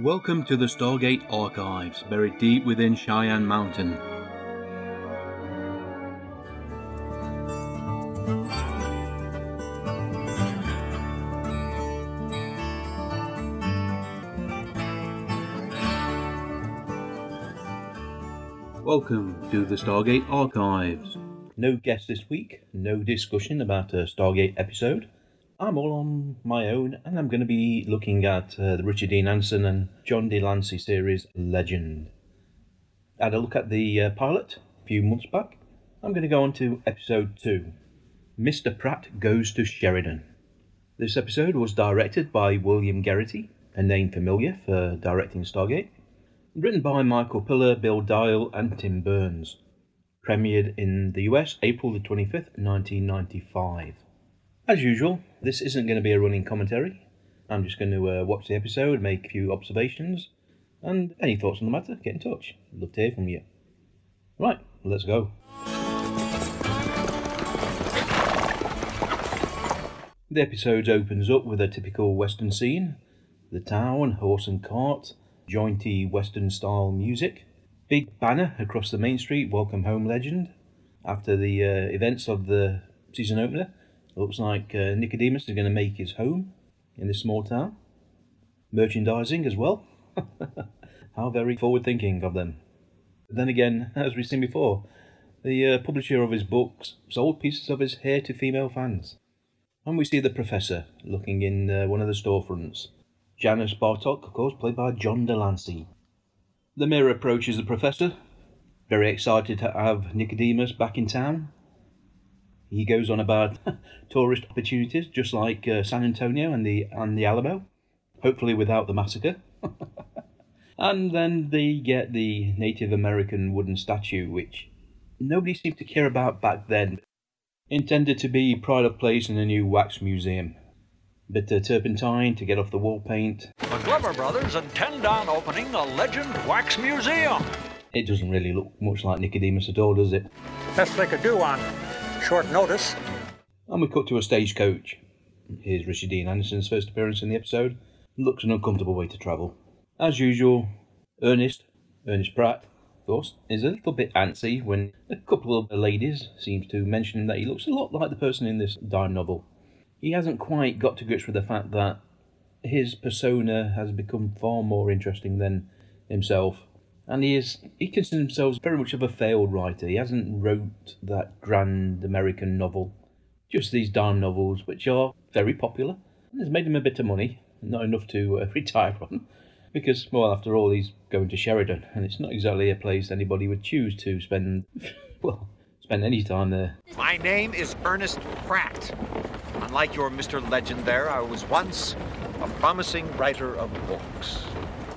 Welcome to the Stargate Archives, buried deep within Cheyenne Mountain. Welcome to the Stargate Archives. No guest this week, no discussion about a Stargate episode. I'm all on my own, and I'm going to be looking at uh, the Richard Dean Anderson and John de Lancie series Legend. I had a look at the uh, pilot a few months back. I'm going to go on to episode 2 Mr. Pratt Goes to Sheridan. This episode was directed by William Gereghty, a name familiar for directing Stargate. Written by Michael Piller, Bill Dial, and Tim Burns. Premiered in the US April the 25th, 1995. As usual, this isn't going to be a running commentary. I'm just going to uh, watch the episode, make a few observations, and any thoughts on the matter, get in touch. Love to hear from you. Right, let's go. The episode opens up with a typical Western scene the town, horse and cart, jointy Western style music, big banner across the main street, Welcome Home Legend. After the uh, events of the season opener, Looks like uh, Nicodemus is going to make his home in this small town. Merchandising as well. How very forward thinking of them. But then again, as we've seen before, the uh, publisher of his books sold pieces of his hair to female fans. And we see the professor looking in uh, one of the storefronts. Janos Bartok, of course, played by John de Lancie. The mirror approaches the professor, very excited to have Nicodemus back in town. He goes on about tourist opportunities, just like uh, San Antonio and the and the Alamo, hopefully without the massacre. and then they get the Native American wooden statue, which nobody seemed to care about back then. Intended to be pride of place in a new wax museum. Bit of turpentine to get off the wall paint. The Glover brothers intend on opening a Legend Wax Museum. It doesn't really look much like Nicodemus at all, does it? Best they could do on short notice. And we cut to a stagecoach. Here's Richard Dean Anderson's first appearance in the episode. Looks an uncomfortable way to travel. As usual, Ernest, Ernest Pratt, of course, is a little bit antsy when a couple of ladies seems to mention that he looks a lot like the person in this dime novel. He hasn't quite got to grips with the fact that his persona has become far more interesting than himself and he is he considers himself very much of a failed writer. He hasn't wrote that grand American novel, just these dime novels, which are very popular and has made him a bit of money, not enough to uh, retire on, because well, after all, he's going to Sheridan, and it's not exactly a place anybody would choose to spend well spend any time there. My name is Ernest Pratt. Unlike your Mr. Legend there, I was once a promising writer of books.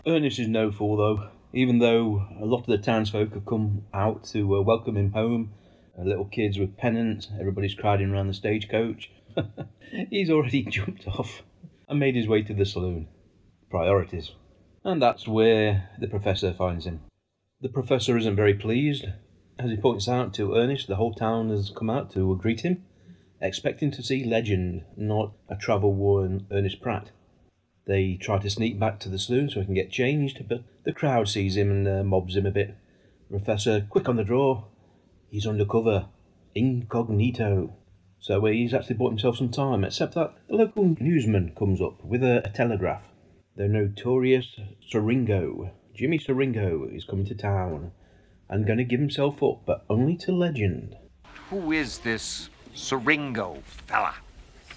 Ernest is no fool, though even though a lot of the townsfolk have come out to uh, welcome him home, uh, little kids with pennants, everybody's crowding around the stagecoach, he's already jumped off and made his way to the saloon. Priorities. And that's where the professor finds him. The professor isn't very pleased. As he points out to Ernest, the whole town has come out to greet him, expecting to see legend, not a travel worn Ernest Pratt. They try to sneak back to the saloon so he can get changed, but the crowd sees him and uh, mobs him a bit. Professor, quick on the draw. He's undercover. Incognito. So uh, he's actually bought himself some time, except that the local newsman comes up with a, a telegraph. The notorious Siringo, Jimmy Siringo, is coming to town and going to give himself up, but only to legend. Who is this Siringo fella?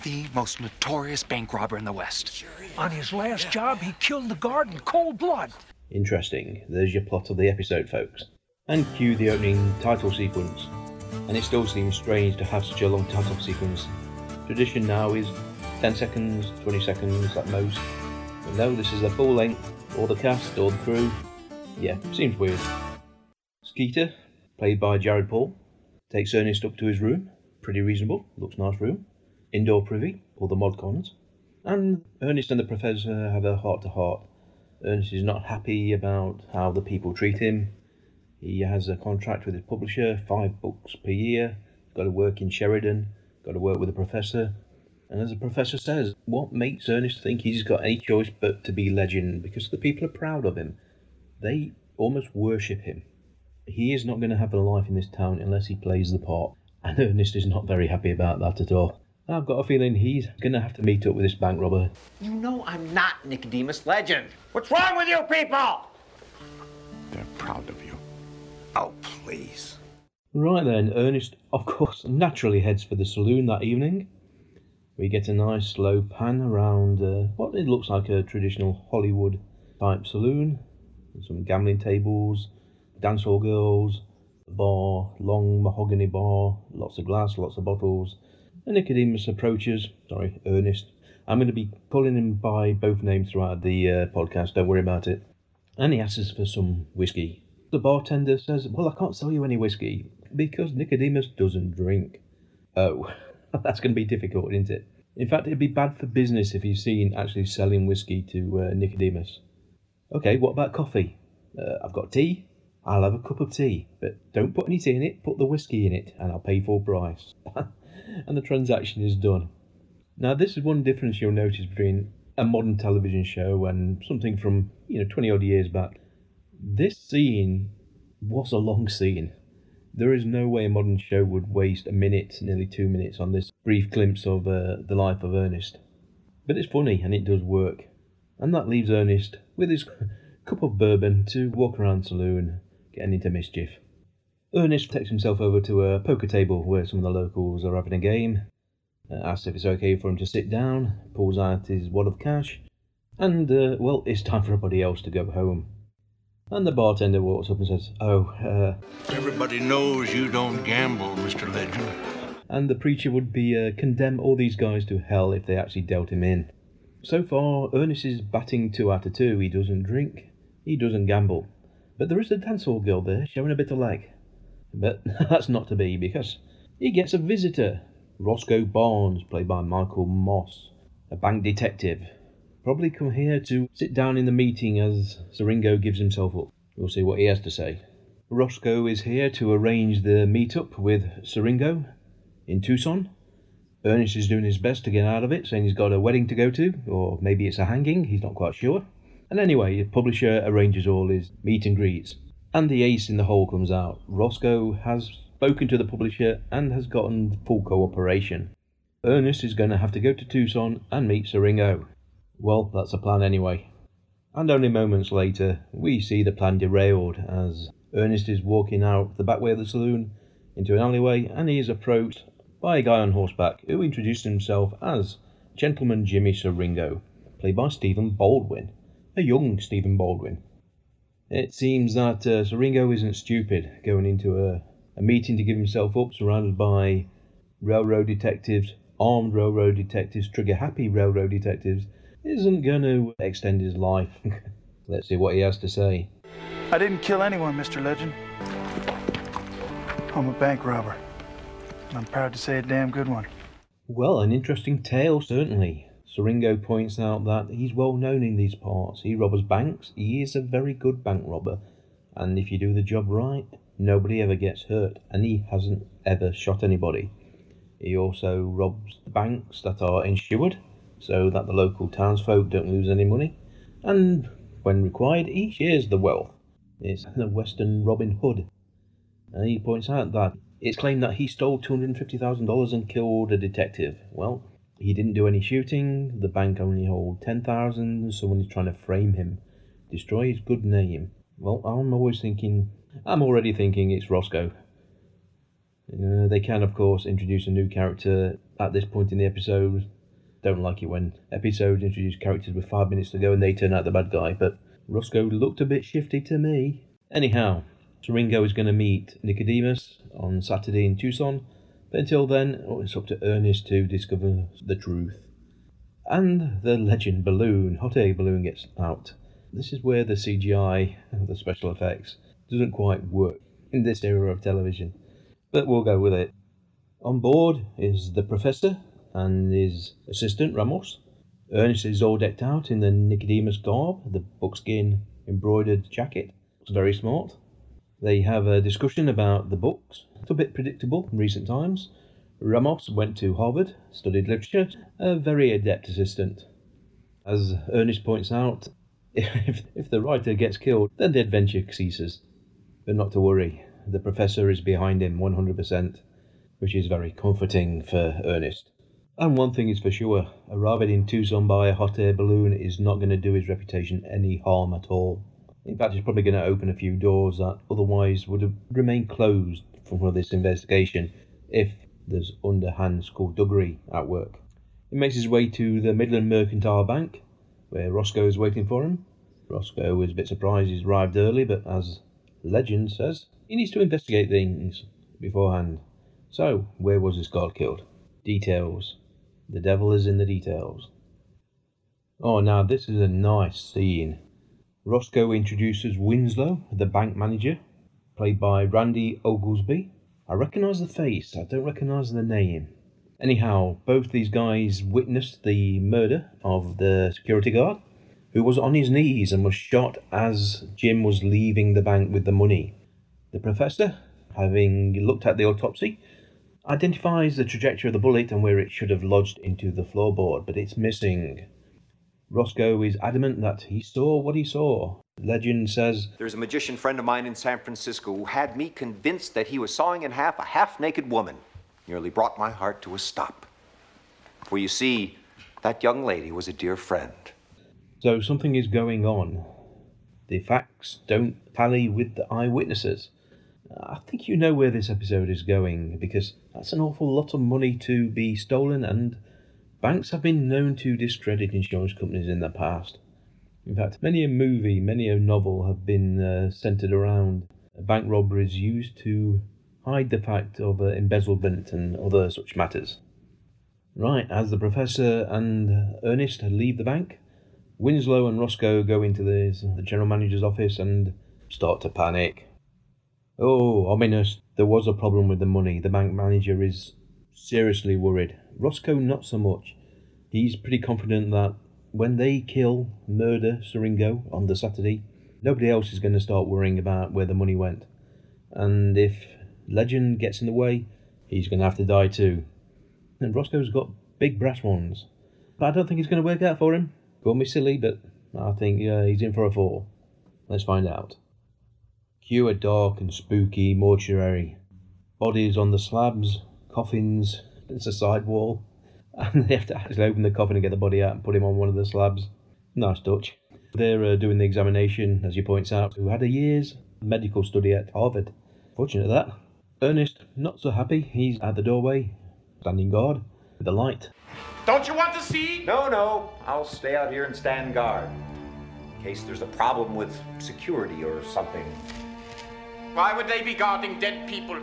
the most notorious bank robber in the West. On his last job, he killed the guard in cold blood. Interesting. There's your plot of the episode, folks. And cue the opening title sequence. And it still seems strange to have such a long title sequence. Tradition now is 10 seconds, 20 seconds at most. But no, this is the full length. All the cast, or the crew. Yeah, seems weird. Skeeter, played by Jared Paul, takes Ernest up to his room. Pretty reasonable. Looks nice room indoor privy, or the modcons, and Ernest and the professor have a heart to heart. Ernest is not happy about how the people treat him. He has a contract with his publisher, five books per year, got to work in Sheridan, got to work with a professor. And as the professor says, what makes Ernest think he's got any choice but to be legend? Because the people are proud of him. They almost worship him. He is not going to have a life in this town unless he plays the part. And Ernest is not very happy about that at all. I've got a feeling he's going to have to meet up with this bank robber. You know I'm not Nicodemus Legend. What's wrong with you people? They're proud of you. Oh, please. Right then, Ernest, of course, naturally heads for the saloon that evening. We get a nice slow pan around uh, what it looks like a traditional Hollywood type saloon. Some gambling tables, dance hall girls, bar, long mahogany bar, lots of glass, lots of bottles. And Nicodemus approaches, sorry, Ernest. I'm going to be calling him by both names throughout the uh, podcast, don't worry about it. And he asks for some whiskey. The bartender says, Well, I can't sell you any whiskey because Nicodemus doesn't drink. Oh, that's going to be difficult, isn't it? In fact, it'd be bad for business if he's seen actually selling whiskey to uh, Nicodemus. Okay, what about coffee? Uh, I've got tea. I'll have a cup of tea, but don't put any tea in it, put the whiskey in it, and I'll pay full price. and the transaction is done. Now, this is one difference you'll notice between a modern television show and something from, you know, 20 odd years back. This scene was a long scene. There is no way a modern show would waste a minute, nearly two minutes, on this brief glimpse of uh, the life of Ernest. But it's funny and it does work. And that leaves Ernest with his cup of bourbon to walk around saloon, getting into mischief. Ernest takes himself over to a poker table where some of the locals are having a game, uh, asks if it's okay for him to sit down, pulls out his wad of cash, and, uh, well, it's time for everybody else to go home. And the bartender walks up and says, Oh, uh, Everybody knows you don't gamble, Mr. Legend. and the preacher would be uh, condemn all these guys to hell if they actually dealt him in. So far, Ernest is batting two out of two. He doesn't drink, he doesn't gamble. But there is a dancehall girl there showing a bit of leg. But that's not to be because he gets a visitor. Roscoe Barnes, played by Michael Moss, a bank detective. Probably come here to sit down in the meeting as Siringo gives himself up. We'll see what he has to say. Roscoe is here to arrange the meet-up with Siringo in Tucson. Ernest is doing his best to get out of it, saying he's got a wedding to go to, or maybe it's a hanging, he's not quite sure. And anyway, the publisher arranges all his meet and greets. And the ace in the hole comes out. Roscoe has spoken to the publisher and has gotten full cooperation. Ernest is going to have to go to Tucson and meet Siringo. Well, that's a plan anyway. And only moments later, we see the plan derailed as Ernest is walking out the back way of the saloon into an alleyway and he is approached by a guy on horseback who introduced himself as Gentleman Jimmy Siringo, played by Stephen Baldwin, a young Stephen Baldwin. It seems that uh, Siringo isn't stupid going into a, a meeting to give himself up surrounded by railroad detectives, armed railroad detectives, trigger happy railroad detectives, isn't going to extend his life. Let's see what he has to say. I didn't kill anyone, Mr. Legend. I'm a bank robber. And I'm proud to say a damn good one. Well, an interesting tale, certainly. Siringo points out that he's well known in these parts. He robs banks, he is a very good bank robber, and if you do the job right, nobody ever gets hurt, and he hasn't ever shot anybody. He also robs the banks that are insured, so that the local townsfolk don't lose any money, and when required, he shares the wealth. It's the Western Robin Hood. And he points out that it's claimed that he stole $250,000 and killed a detective. Well, he didn't do any shooting, the bank only hold 10000 someone is trying to frame him, destroy his good name. Well, I'm always thinking, I'm already thinking it's Roscoe. Uh, they can, of course, introduce a new character at this point in the episode. Don't like it when episodes introduce characters with five minutes to go and they turn out the bad guy, but Roscoe looked a bit shifty to me. Anyhow, Siringo is going to meet Nicodemus on Saturday in Tucson, but until then, oh, it's up to Ernest to discover the truth. And the legend balloon, hot air balloon, gets out. This is where the CGI, the special effects, doesn't quite work in this era of television, but we'll go with it. On board is the professor and his assistant Ramos. Ernest is all decked out in the Nicodemus garb, the buckskin embroidered jacket. Looks very smart. They have a discussion about the books. A bit predictable in recent times. Ramos went to Harvard, studied literature, a very adept assistant. As Ernest points out, if, if the writer gets killed, then the adventure ceases. But not to worry, the professor is behind him 100%, which is very comforting for Ernest. And one thing is for sure arriving in Tucson by a hot air balloon is not going to do his reputation any harm at all. In fact, it's probably going to open a few doors that otherwise would have remained closed for this investigation if there's underhand skullduggery at work. He makes his way to the Midland Mercantile Bank, where Roscoe is waiting for him. Roscoe is a bit surprised he's arrived early, but as legend says, he needs to investigate things beforehand. So, where was this guard killed? Details. The devil is in the details. Oh, now this is a nice scene. Roscoe introduces Winslow, the bank manager, played by Randy Oglesby. I recognise the face, I don't recognise the name. Anyhow, both these guys witnessed the murder of the security guard, who was on his knees and was shot as Jim was leaving the bank with the money. The professor, having looked at the autopsy, identifies the trajectory of the bullet and where it should have lodged into the floorboard, but it's missing. Roscoe is adamant that he saw what he saw. Legend says There's a magician friend of mine in San Francisco who had me convinced that he was sawing in half a half naked woman. Nearly brought my heart to a stop. For you see, that young lady was a dear friend. so. Something is going on. The facts don't tally with the eyewitnesses. I think you know where this episode is going because that's an awful lot of money to be stolen, and banks have been known to discredit insurance companies in the past. In fact, many a movie, many a novel have been uh, centered around bank robberies used to hide the fact of uh, embezzlement and other such matters. Right, as the professor and Ernest leave the bank, Winslow and Roscoe go into the, the general manager's office and start to panic. Oh, ominous. There was a problem with the money. The bank manager is seriously worried. Roscoe, not so much. He's pretty confident that when they kill, murder Siringo on the Saturday, nobody else is going to start worrying about where the money went. And if legend gets in the way, he's going to have to die too. And Roscoe's got big brass ones. But I don't think it's going to work out for him. Call me silly, but I think uh, he's in for a fall. Let's find out. Cue a dark and spooky mortuary. Bodies on the slabs, coffins, it's a side wall. And they have to actually open the coffin and get the body out and put him on one of the slabs. Nice touch. They're uh, doing the examination, as he points out, who had a year's medical study at Harvard. Fortunate that. Ernest, not so happy. He's at the doorway, standing guard, with the light. Don't you want to see? No, no, I'll stay out here and stand guard. In case there's a problem with security or something. Why would they be guarding dead people?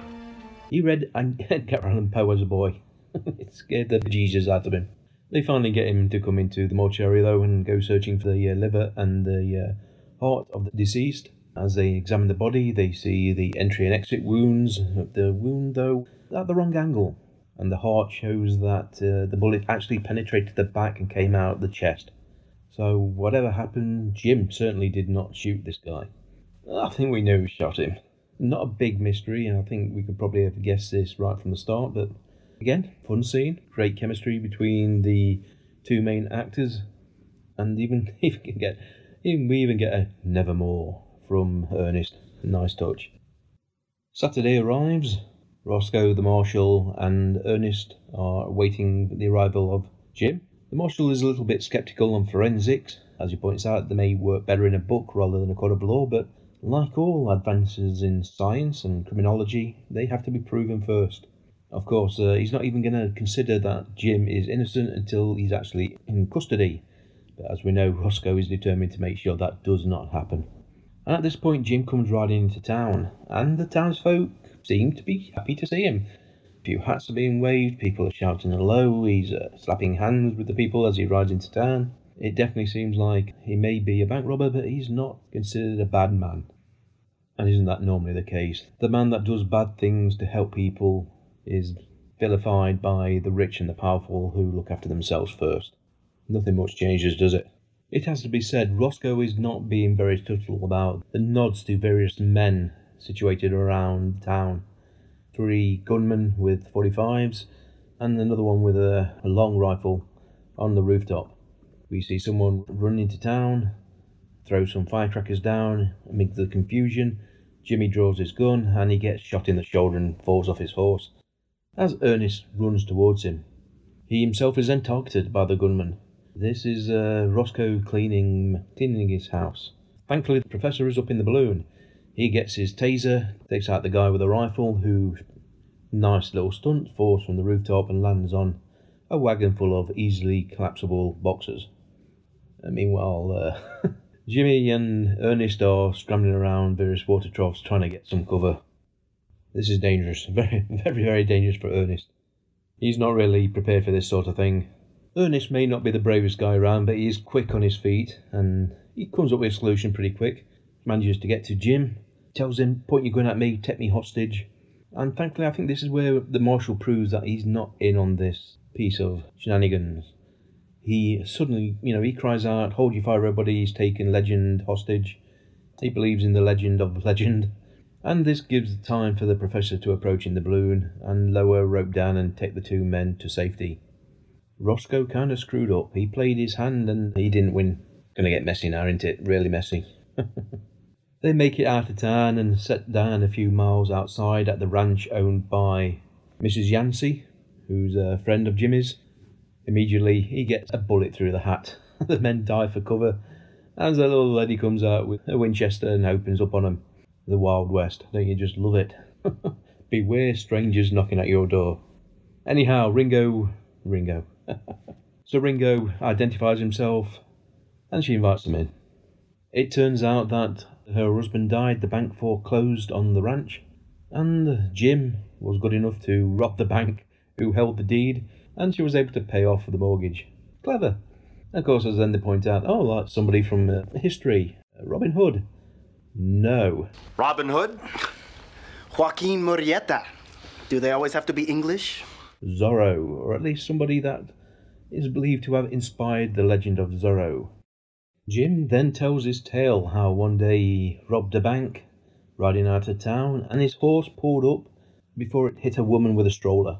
He read and Edgar Allan Poe as a boy. it scared the bejesus out of him. They finally get him to come into the mortuary though and go searching for the uh, liver and the uh, heart of the deceased. As they examine the body, they see the entry and exit wounds. The wound, though, at the wrong angle, and the heart shows that uh, the bullet actually penetrated the back and came out the chest. So, whatever happened, Jim certainly did not shoot this guy. I think we know who shot him. Not a big mystery, and I think we could probably have guessed this right from the start, but again, fun scene, great chemistry between the two main actors, and even even get even we even get a nevermore from Ernest. Nice touch. Saturday arrives. Roscoe, the marshal, and Ernest are awaiting the arrival of Jim. The marshal is a little bit skeptical on forensics. As he points out, they may work better in a book rather than a court of law, but like all advances in science and criminology, they have to be proven first. Of course, uh, he's not even going to consider that Jim is innocent until he's actually in custody. But as we know, Roscoe is determined to make sure that does not happen. And at this point, Jim comes riding into town, and the townsfolk seem to be happy to see him. A few hats are being waved, people are shouting hello, he's uh, slapping hands with the people as he rides into town. It definitely seems like he may be a bank robber, but he's not considered a bad man. And isn't that normally the case? The man that does bad things to help people is vilified by the rich and the powerful who look after themselves first. Nothing much changes, does it? It has to be said, Roscoe is not being very subtle about the nods to various men situated around town. Three gunmen with 45s, and another one with a, a long rifle on the rooftop. We see someone run into town, throw some firecrackers down, amid the confusion. Jimmy draws his gun and he gets shot in the shoulder and falls off his horse. As Ernest runs towards him, he himself is then targeted by the gunman. This is uh, Roscoe cleaning cleaning his house. Thankfully, the professor is up in the balloon. He gets his taser, takes out the guy with the rifle, who nice little stunt falls from the rooftop and lands on a wagon full of easily collapsible boxes. And meanwhile, uh, Jimmy and Ernest are scrambling around various water troughs trying to get some cover. This is dangerous, very, very, very dangerous for Ernest. He's not really prepared for this sort of thing. Ernest may not be the bravest guy around, but he is quick on his feet and he comes up with a solution pretty quick. Manages to get to Jim, tells him, Point your gun at me, take me hostage. And thankfully, I think this is where the marshal proves that he's not in on this piece of shenanigans. He suddenly, you know, he cries out, Hold your fire, everybody, he's taken legend hostage. He believes in the legend of legend. And this gives time for the professor to approach in the balloon and lower rope down and take the two men to safety. Roscoe kind of screwed up. He played his hand and he didn't win. Gonna get messy now, isn't it? Really messy. they make it out of town and set down a few miles outside at the ranch owned by Mrs. Yancey, who's a friend of Jimmy's. Immediately, he gets a bullet through the hat. the men dive for cover as the little lady comes out with a Winchester and opens up on them. The Wild West. Don't you just love it? Beware strangers knocking at your door. Anyhow, Ringo. Ringo. so Ringo identifies himself and she invites him in. It turns out that her husband died, the bank foreclosed on the ranch, and Jim was good enough to rob the bank who held the deed, and she was able to pay off the mortgage. Clever. Of course, as then they point out, oh, like somebody from uh, history, uh, Robin Hood. No. Robin Hood? Joaquin Murrieta. Do they always have to be English? Zorro, or at least somebody that is believed to have inspired the legend of Zorro. Jim then tells his tale how one day he robbed a bank, riding out of town, and his horse pulled up before it hit a woman with a stroller.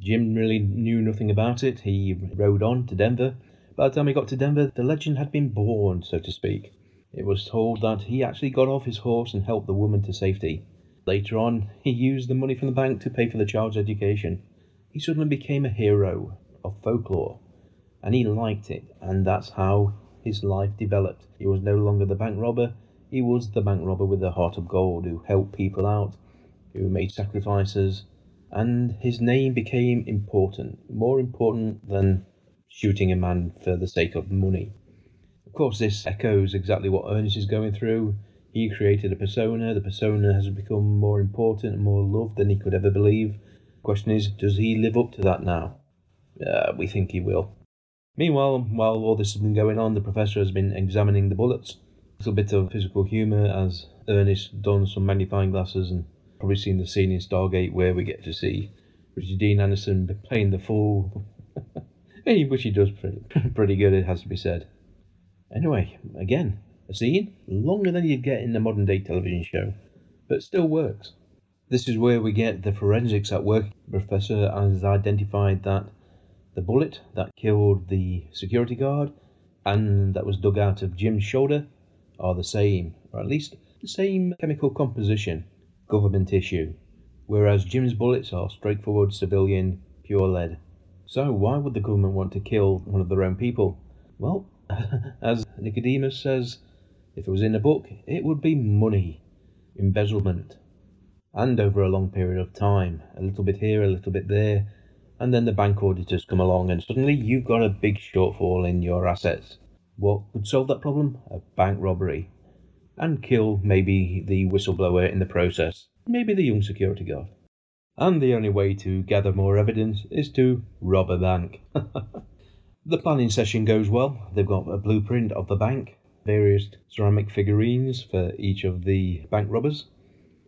Jim really knew nothing about it. He rode on to Denver. By the time he got to Denver, the legend had been born, so to speak. It was told that he actually got off his horse and helped the woman to safety. Later on, he used the money from the bank to pay for the child's education. He suddenly became a hero of folklore, and he liked it, and that's how his life developed. He was no longer the bank robber, he was the bank robber with a heart of gold who helped people out, who made sacrifices, and his name became important, more important than shooting a man for the sake of money. Of course, this echoes exactly what Ernest is going through. He created a persona. The persona has become more important and more loved than he could ever believe. The question is, does he live up to that now? Uh, we think he will. Meanwhile, while all this has been going on, the professor has been examining the bullets. A little bit of physical humour as Ernest dons some magnifying glasses and probably seen the scene in Stargate where we get to see Richard Dean Anderson playing the fool. Which he does pretty, pretty good, it has to be said. Anyway, again, a scene longer than you'd get in a modern day television show, but still works. This is where we get the forensics at work. The professor has identified that the bullet that killed the security guard and that was dug out of Jim's shoulder are the same, or at least the same chemical composition, government issue, whereas Jim's bullets are straightforward civilian pure lead. So, why would the government want to kill one of their own people? Well, as Nicodemus says, if it was in a book, it would be money, embezzlement, and over a long period of time. A little bit here, a little bit there, and then the bank auditors come along, and suddenly you've got a big shortfall in your assets. What would solve that problem? A bank robbery. And kill maybe the whistleblower in the process, maybe the young security guard. And the only way to gather more evidence is to rob a bank. The planning session goes well. They've got a blueprint of the bank, various ceramic figurines for each of the bank robbers.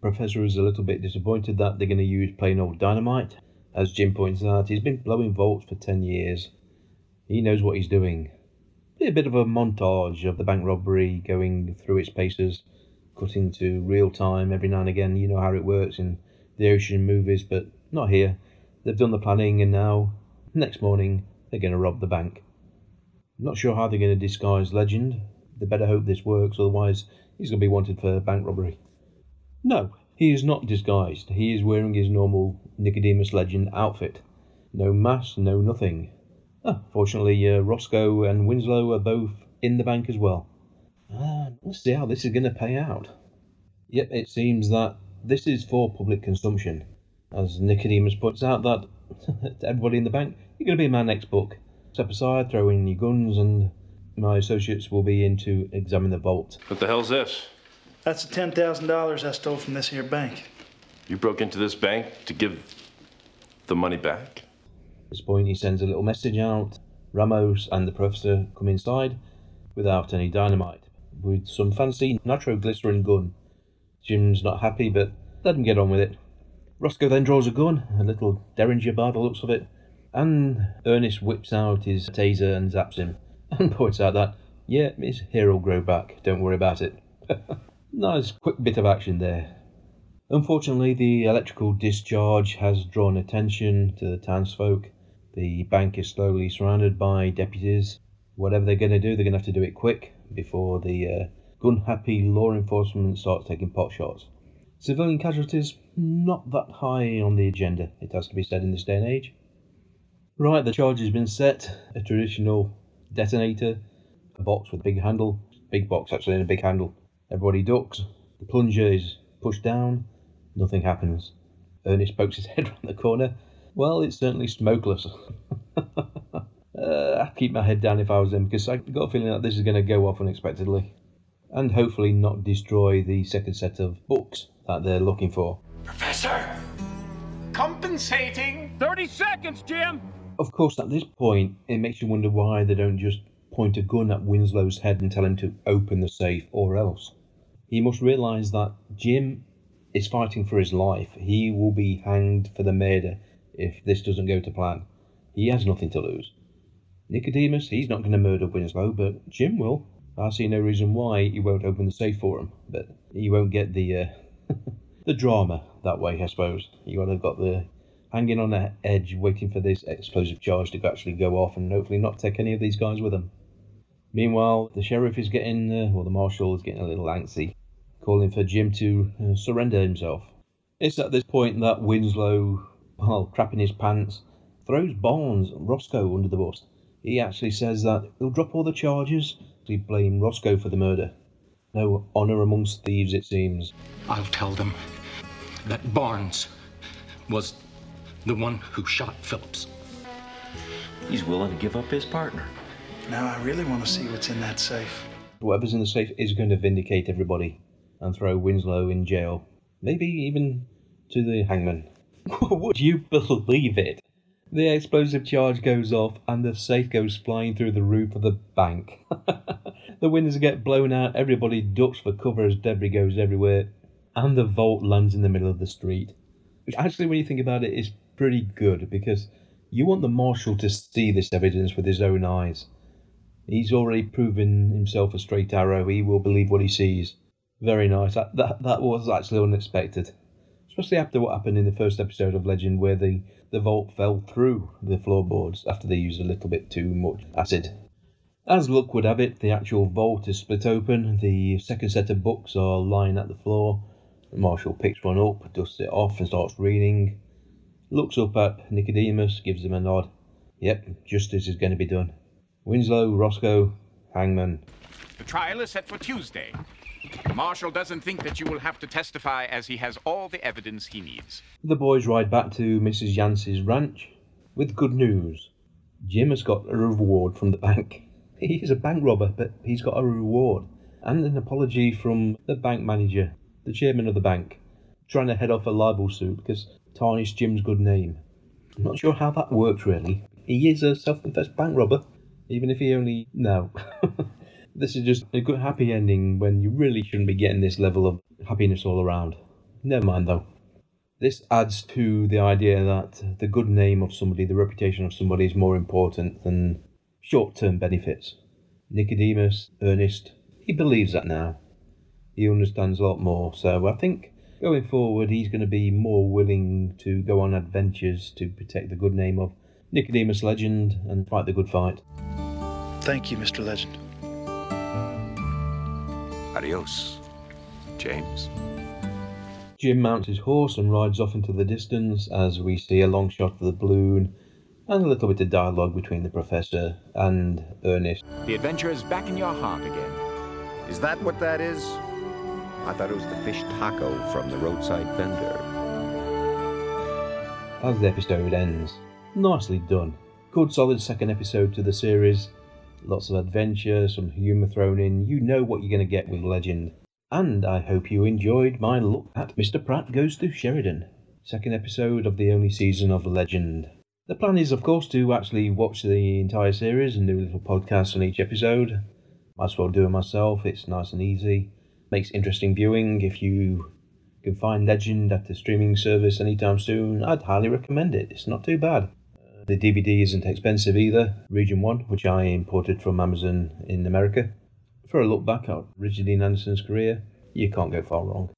Professor is a little bit disappointed that they're going to use plain old dynamite. As Jim points out, he's been blowing vaults for 10 years. He knows what he's doing. A bit of a montage of the bank robbery going through its paces, cutting to real time every now and again. You know how it works in the ocean movies, but not here. they've done the planning, and now, next morning, they're going to rob the bank. Not sure how they're going to disguise Legend. They better hope this works, otherwise, he's going to be wanted for bank robbery. No, he is not disguised. He is wearing his normal Nicodemus Legend outfit. No mask, no nothing. Ah, fortunately, uh, Roscoe and Winslow are both in the bank as well. Ah, let's see how this is going to pay out. Yep, it seems that this is for public consumption. As Nicodemus points out, that to everybody in the bank, you're going to be in my next book. Step aside, throw in your guns, and my associates will be in to examine the vault. What the hell's this? That's the $10,000 I stole from this here bank. You broke into this bank to give the money back? At this point, he sends a little message out. Ramos and the professor come inside without any dynamite, with some fancy nitroglycerin gun. Jim's not happy, but let him get on with it. Roscoe then draws a gun, a little Derringer by the looks of it, and Ernest whips out his taser and zaps him, and points out that, yeah, his hair will grow back, don't worry about it. nice quick bit of action there. Unfortunately, the electrical discharge has drawn attention to the townsfolk. The bank is slowly surrounded by deputies. Whatever they're going to do, they're going to have to do it quick before the uh, gun happy law enforcement starts taking pot shots. Civilian casualties, not that high on the agenda, it has to be said in this day and age. Right, the charge has been set. A traditional detonator, a box with a big handle, big box actually, and a big handle. Everybody ducks. The plunger is pushed down. Nothing happens. Ernest pokes his head round the corner. Well, it's certainly smokeless. uh, I'd keep my head down if I was him because I've got a feeling that this is going to go off unexpectedly. And hopefully not destroy the second set of books that they're looking for. Professor! Compensating! 30 seconds, Jim! Of course, at this point, it makes you wonder why they don't just point a gun at Winslow's head and tell him to open the safe or else. He must realise that Jim is fighting for his life. He will be hanged for the murder if this doesn't go to plan. He has nothing to lose. Nicodemus, he's not going to murder Winslow, but Jim will. I see no reason why he won't open the safe for him, but he won't get the uh, the drama that way, I suppose. You would have got the hanging on the edge, waiting for this explosive charge to actually go off, and hopefully not take any of these guys with him. Meanwhile, the sheriff is getting, uh, or the marshal is getting a little antsy, calling for Jim to uh, surrender himself. It's at this point that Winslow, while crapping his pants, throws Barnes and Roscoe under the bus. He actually says that he'll drop all the charges to blame Roscoe for the murder. No honour amongst thieves, it seems. I'll tell them that Barnes was the one who shot Phillips. He's willing to give up his partner. Now I really want to see what's in that safe. Whatever's in the safe is going to vindicate everybody and throw Winslow in jail. Maybe even to the hangman. Would you believe it? The explosive charge goes off and the safe goes flying through the roof of the bank. the windows get blown out, everybody ducks for cover as debris goes everywhere, and the vault lands in the middle of the street. Which actually, when you think about it, is pretty good because you want the marshal to see this evidence with his own eyes. He's already proven himself a straight arrow. He will believe what he sees. Very nice. That, that, that was actually unexpected. Especially after what happened in the first episode of Legend, where the, the vault fell through the floorboards after they used a little bit too much acid. As luck would have it, the actual vault is split open. The second set of books are lying at the floor. The marshal picks one up, dusts it off, and starts reading. Looks up at Nicodemus, gives him a nod. Yep, justice is going to be done. Winslow, Roscoe, Hangman. The trial is set for Tuesday. The marshal doesn't think that you will have to testify as he has all the evidence he needs. The boys ride back to Mrs. Yancey's ranch with good news. Jim has got a reward from the bank. He is a bank robber, but he's got a reward and an apology from the bank manager, the chairman of the bank, trying to head off a libel suit because tarnished Jim's good name. I'm not sure how that works really. He is a self-confessed bank robber, even if he only no. this is just a good happy ending when you really shouldn't be getting this level of happiness all around. Never mind though. This adds to the idea that the good name of somebody, the reputation of somebody is more important than short term benefits. Nicodemus, Ernest, he believes that now. He understands a lot more, so I think Going forward, he's going to be more willing to go on adventures to protect the good name of Nicodemus Legend and fight the good fight. Thank you, Mr. Legend. Adios, James. Jim mounts his horse and rides off into the distance as we see a long shot of the balloon and a little bit of dialogue between the professor and Ernest. The adventure is back in your heart again. Is that what that is? I thought it was the fish taco from the roadside vendor. As the episode ends, nicely done. Good solid second episode to the series. Lots of adventure, some humour thrown in. You know what you're going to get with Legend. And I hope you enjoyed my look at Mr. Pratt Goes to Sheridan, second episode of the only season of Legend. The plan is, of course, to actually watch the entire series and do a little podcast on each episode. Might as well do it myself, it's nice and easy. Makes interesting viewing. If you can find Legend at the streaming service anytime soon, I'd highly recommend it. It's not too bad. Uh, the DVD isn't expensive either. Region 1, which I imported from Amazon in America. For a look back at Richard Dean Anderson's career, you can't go far wrong.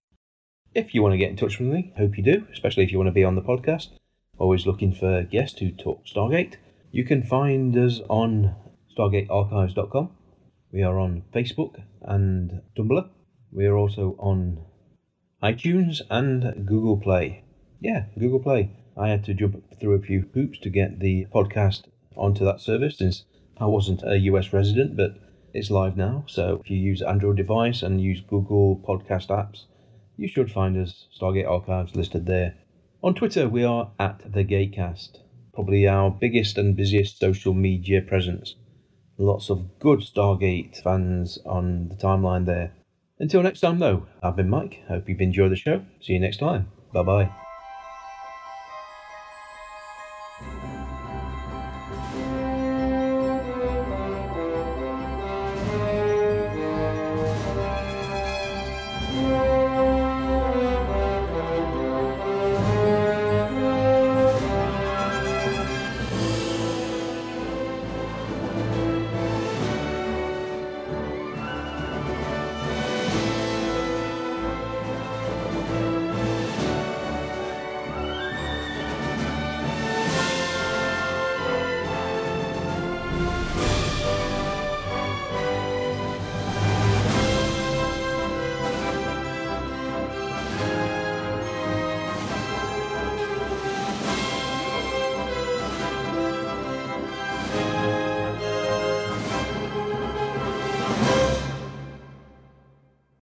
If you want to get in touch with me, hope you do, especially if you want to be on the podcast. Always looking for guests who talk Stargate. You can find us on stargatearchives.com. We are on Facebook and Tumblr. We are also on iTunes and Google Play. Yeah, Google Play. I had to jump through a few hoops to get the podcast onto that service since I wasn't a US resident, but it's live now. So if you use Android device and use Google podcast apps, you should find us Stargate Archives listed there. On Twitter, we are at the Gatecast, probably our biggest and busiest social media presence. Lots of good Stargate fans on the timeline there. Until next time, though, I've been Mike. Hope you've enjoyed the show. See you next time. Bye bye.